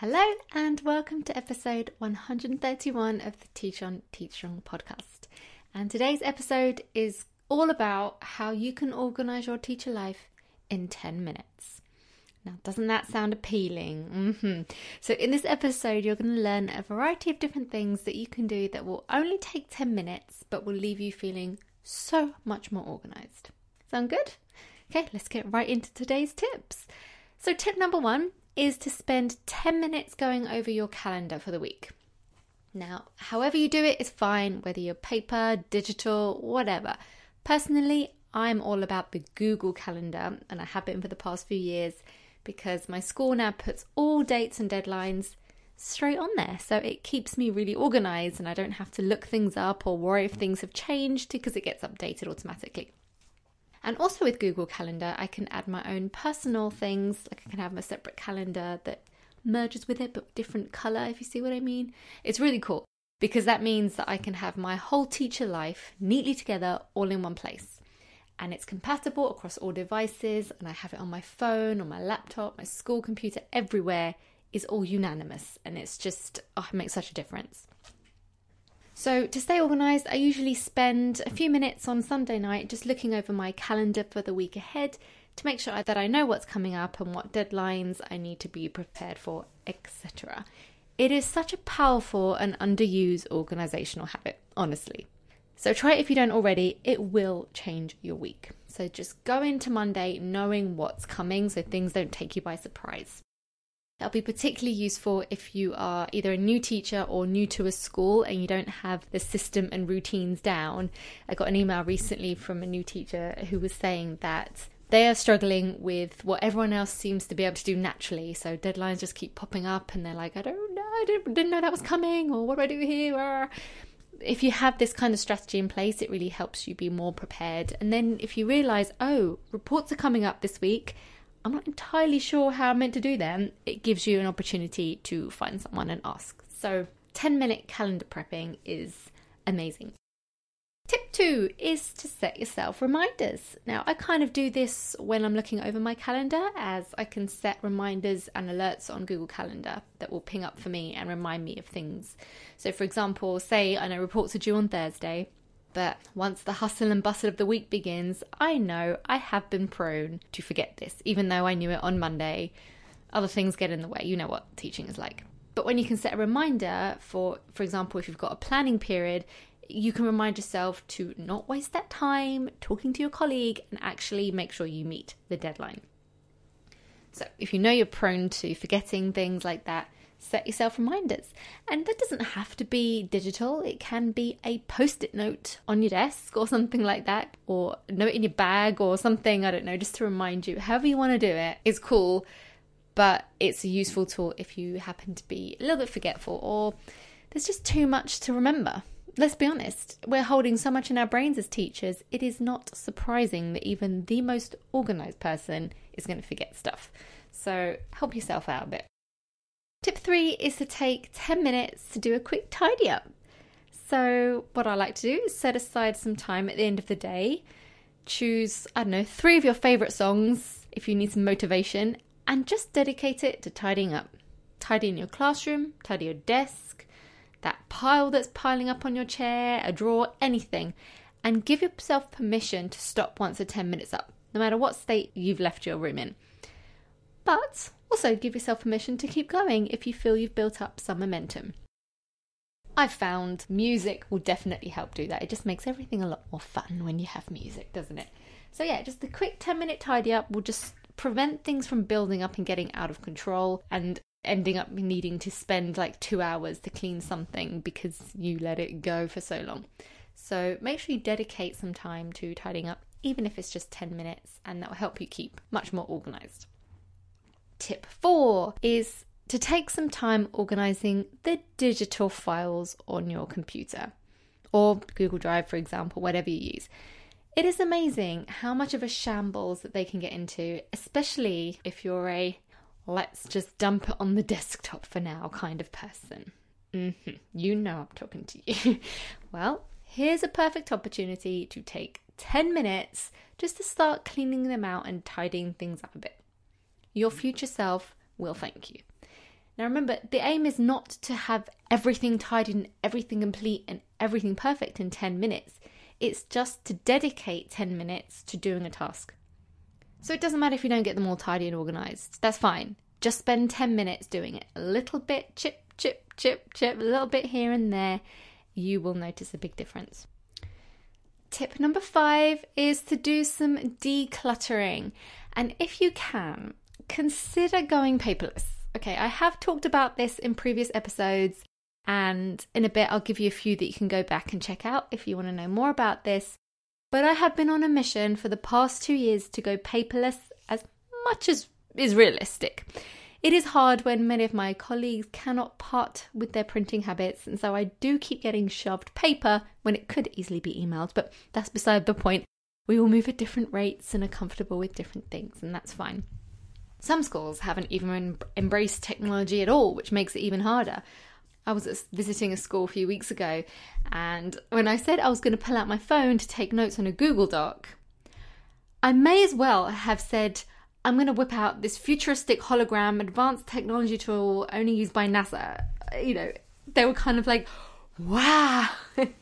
Hello, and welcome to episode 131 of the Teach On Teach Strong podcast. And today's episode is all about how you can organize your teacher life in 10 minutes. Now, doesn't that sound appealing? Mm-hmm. So, in this episode, you're going to learn a variety of different things that you can do that will only take 10 minutes but will leave you feeling so much more organized. Sound good? Okay, let's get right into today's tips. So, tip number one is to spend 10 minutes going over your calendar for the week. Now, however you do it is fine, whether you're paper, digital, whatever. Personally, I'm all about the Google Calendar, and I have been for the past few years because my school now puts all dates and deadlines straight on there. So it keeps me really organized and I don't have to look things up or worry if things have changed because it gets updated automatically. And also with Google Calendar, I can add my own personal things. Like I can have a separate calendar that merges with it, but different color, if you see what I mean. It's really cool because that means that I can have my whole teacher life neatly together all in one place. And it's compatible across all devices, and I have it on my phone, on my laptop, my school computer, everywhere is all unanimous. And it's just, oh, it makes such a difference. So, to stay organised, I usually spend a few minutes on Sunday night just looking over my calendar for the week ahead to make sure that I know what's coming up and what deadlines I need to be prepared for, etc. It is such a powerful and underused organisational habit, honestly. So, try it if you don't already, it will change your week. So, just go into Monday knowing what's coming so things don't take you by surprise. That'll be particularly useful if you are either a new teacher or new to a school and you don't have the system and routines down. I got an email recently from a new teacher who was saying that they are struggling with what everyone else seems to be able to do naturally. So deadlines just keep popping up and they're like, I don't know, I didn't, didn't know that was coming, or what do I do here? If you have this kind of strategy in place, it really helps you be more prepared. And then if you realize, oh, reports are coming up this week, I'm not entirely sure how I'm meant to do them, it gives you an opportunity to find someone and ask. So, 10 minute calendar prepping is amazing. Tip two is to set yourself reminders. Now, I kind of do this when I'm looking over my calendar, as I can set reminders and alerts on Google Calendar that will ping up for me and remind me of things. So, for example, say I know reports are due on Thursday, but once the hustle and bustle of the week begins, I know I have been prone to forget this, even though I knew it on Monday. Other things get in the way. You know what teaching is like. But when you can set a reminder for, for example, if you've got a planning period, you can remind yourself to not waste that time talking to your colleague and actually make sure you meet the deadline. So, if you know you're prone to forgetting things like that, set yourself reminders. And that doesn't have to be digital, it can be a post it note on your desk or something like that, or a note in your bag or something, I don't know, just to remind you. However, you want to do it is cool, but it's a useful tool if you happen to be a little bit forgetful or there's just too much to remember. Let's be honest, we're holding so much in our brains as teachers, it is not surprising that even the most organized person is going to forget stuff. So help yourself out a bit. Tip three is to take 10 minutes to do a quick tidy up. So, what I like to do is set aside some time at the end of the day, choose, I don't know, three of your favourite songs if you need some motivation, and just dedicate it to tidying up. Tidy in your classroom, tidy your desk, that pile that's piling up on your chair, a drawer, anything, and give yourself permission to stop once the 10 minutes up, no matter what state you've left your room in. But also, give yourself permission to keep going if you feel you've built up some momentum. I've found music will definitely help do that. It just makes everything a lot more fun when you have music, doesn't it? So, yeah, just the quick 10 minute tidy up will just prevent things from building up and getting out of control and ending up needing to spend like two hours to clean something because you let it go for so long. So, make sure you dedicate some time to tidying up, even if it's just 10 minutes, and that will help you keep much more organized. Tip four is to take some time organizing the digital files on your computer or Google Drive, for example, whatever you use. It is amazing how much of a shambles that they can get into, especially if you're a let's just dump it on the desktop for now kind of person. Mm-hmm. You know I'm talking to you. well, here's a perfect opportunity to take 10 minutes just to start cleaning them out and tidying things up a bit. Your future self will thank you. Now remember, the aim is not to have everything tidy and everything complete and everything perfect in 10 minutes. It's just to dedicate 10 minutes to doing a task. So it doesn't matter if you don't get them all tidy and organized. That's fine. Just spend 10 minutes doing it. A little bit, chip, chip, chip, chip, a little bit here and there. You will notice a big difference. Tip number five is to do some decluttering. And if you can, consider going paperless. Okay, I have talked about this in previous episodes, and in a bit, I'll give you a few that you can go back and check out if you want to know more about this. But I have been on a mission for the past two years to go paperless as much as is realistic. It is hard when many of my colleagues cannot part with their printing habits, and so I do keep getting shoved paper when it could easily be emailed, but that's beside the point. We all move at different rates and are comfortable with different things, and that's fine. Some schools haven't even embraced technology at all, which makes it even harder. I was visiting a school a few weeks ago, and when I said I was going to pull out my phone to take notes on a Google Doc, I may as well have said, I'm going to whip out this futuristic hologram advanced technology tool only used by NASA. Uh, you know, they were kind of like, wow. it's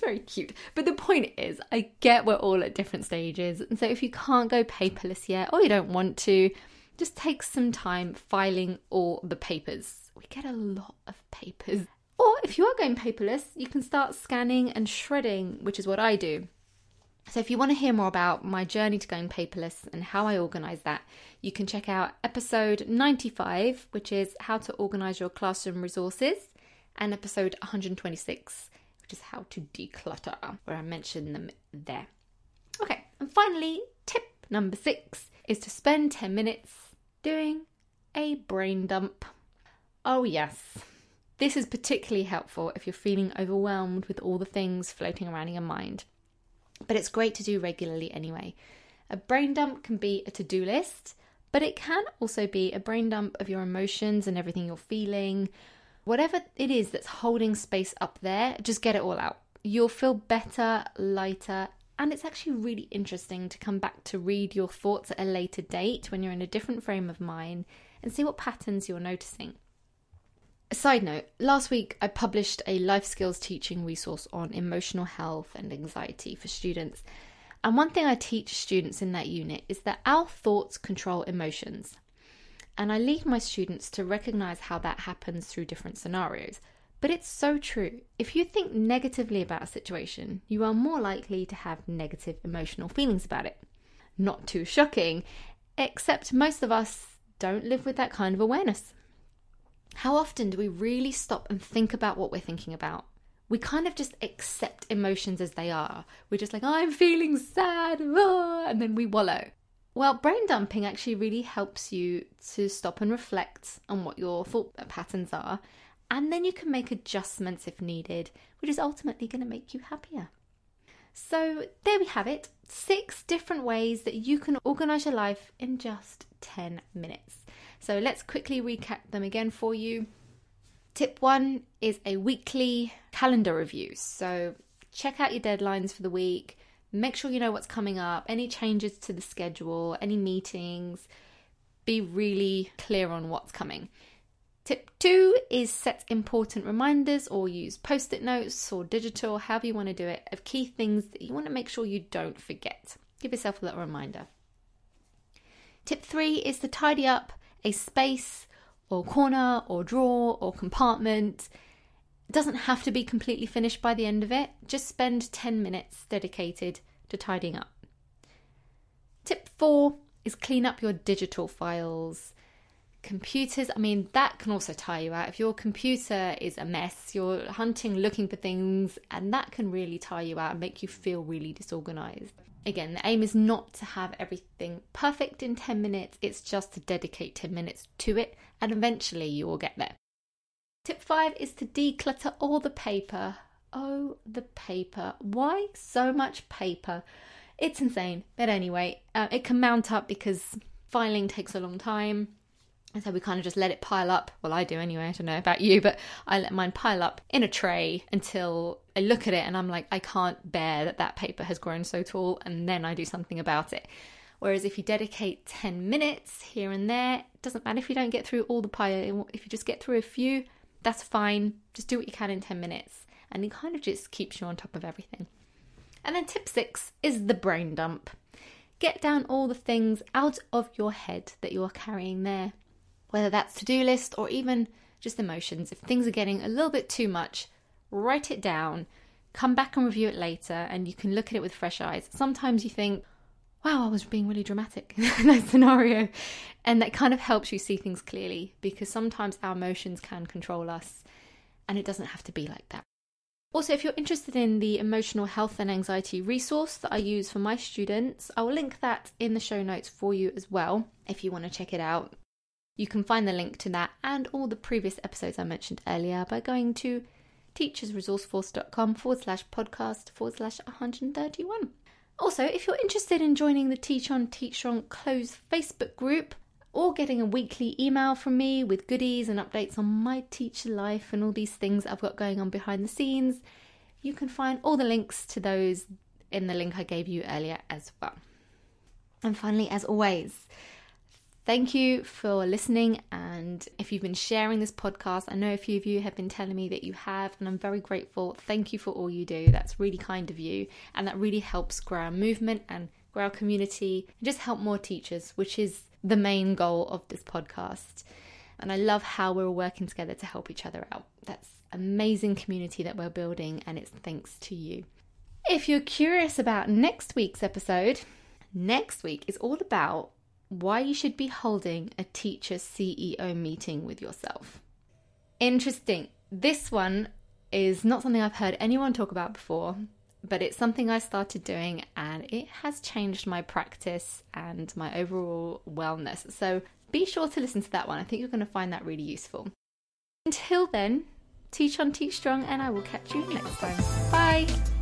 very cute. But the point is, I get we're all at different stages. And so if you can't go paperless yet or you don't want to, just take some time filing all the papers. We get a lot of papers. Or if you are going paperless, you can start scanning and shredding, which is what I do. So, if you want to hear more about my journey to going paperless and how I organise that, you can check out episode 95, which is how to organise your classroom resources, and episode 126, which is how to declutter, where I mention them there. Okay, and finally, tip number six is to spend 10 minutes doing a brain dump. Oh, yes. This is particularly helpful if you're feeling overwhelmed with all the things floating around in your mind but it's great to do regularly anyway. A brain dump can be a to do list, but it can also be a brain dump of your emotions and everything you're feeling. Whatever it is that's holding space up there, just get it all out. You'll feel better, lighter, and it's actually really interesting to come back to read your thoughts at a later date when you're in a different frame of mind and see what patterns you're noticing. A side note last week I published a life skills teaching resource on emotional health and anxiety for students. And one thing I teach students in that unit is that our thoughts control emotions. And I lead my students to recognize how that happens through different scenarios. But it's so true. If you think negatively about a situation, you are more likely to have negative emotional feelings about it. Not too shocking, except most of us don't live with that kind of awareness. How often do we really stop and think about what we're thinking about? We kind of just accept emotions as they are. We're just like, I'm feeling sad, and then we wallow. Well, brain dumping actually really helps you to stop and reflect on what your thought patterns are, and then you can make adjustments if needed, which is ultimately going to make you happier. So, there we have it six different ways that you can organize your life in just 10 minutes. So let's quickly recap them again for you. Tip one is a weekly calendar review. So check out your deadlines for the week, make sure you know what's coming up, any changes to the schedule, any meetings. Be really clear on what's coming. Tip two is set important reminders or use post it notes or digital, however you want to do it, of key things that you want to make sure you don't forget. Give yourself a little reminder. Tip three is to tidy up a space or corner or drawer or compartment. It doesn't have to be completely finished by the end of it. Just spend 10 minutes dedicated to tidying up. Tip four is clean up your digital files. Computers, I mean, that can also tire you out. If your computer is a mess, you're hunting, looking for things, and that can really tire you out and make you feel really disorganized. Again, the aim is not to have everything perfect in 10 minutes, it's just to dedicate 10 minutes to it, and eventually you will get there. Tip 5 is to declutter all the paper. Oh, the paper. Why so much paper? It's insane. But anyway, uh, it can mount up because filing takes a long time. And so we kind of just let it pile up. Well, I do anyway. I don't know about you, but I let mine pile up in a tray until I look at it and I'm like, I can't bear that that paper has grown so tall. And then I do something about it. Whereas if you dedicate 10 minutes here and there, it doesn't matter if you don't get through all the pile, if you just get through a few, that's fine. Just do what you can in 10 minutes. And it kind of just keeps you on top of everything. And then tip six is the brain dump. Get down all the things out of your head that you're carrying there, whether that's to do list or even just emotions. If things are getting a little bit too much, write it down, come back and review it later, and you can look at it with fresh eyes. Sometimes you think, wow, I was being really dramatic in that scenario. And that kind of helps you see things clearly because sometimes our emotions can control us and it doesn't have to be like that. Also, if you're interested in the emotional health and anxiety resource that I use for my students, I will link that in the show notes for you as well if you want to check it out. You can find the link to that and all the previous episodes I mentioned earlier by going to teachersresourceforce.com forward slash podcast forward slash 131. Also, if you're interested in joining the Teach on Teach On closed Facebook group or getting a weekly email from me with goodies and updates on my teacher life and all these things I've got going on behind the scenes, you can find all the links to those in the link I gave you earlier as well. And finally, as always, Thank you for listening. And if you've been sharing this podcast, I know a few of you have been telling me that you have, and I'm very grateful. Thank you for all you do. That's really kind of you. And that really helps grow our movement and grow our community and just help more teachers, which is the main goal of this podcast. And I love how we're all working together to help each other out. That's amazing community that we're building, and it's thanks to you. If you're curious about next week's episode, next week is all about why you should be holding a teacher CEO meeting with yourself. Interesting. This one is not something I've heard anyone talk about before, but it's something I started doing and it has changed my practice and my overall wellness. So be sure to listen to that one. I think you're going to find that really useful. Until then, teach on, teach strong, and I will catch you next time. Bye.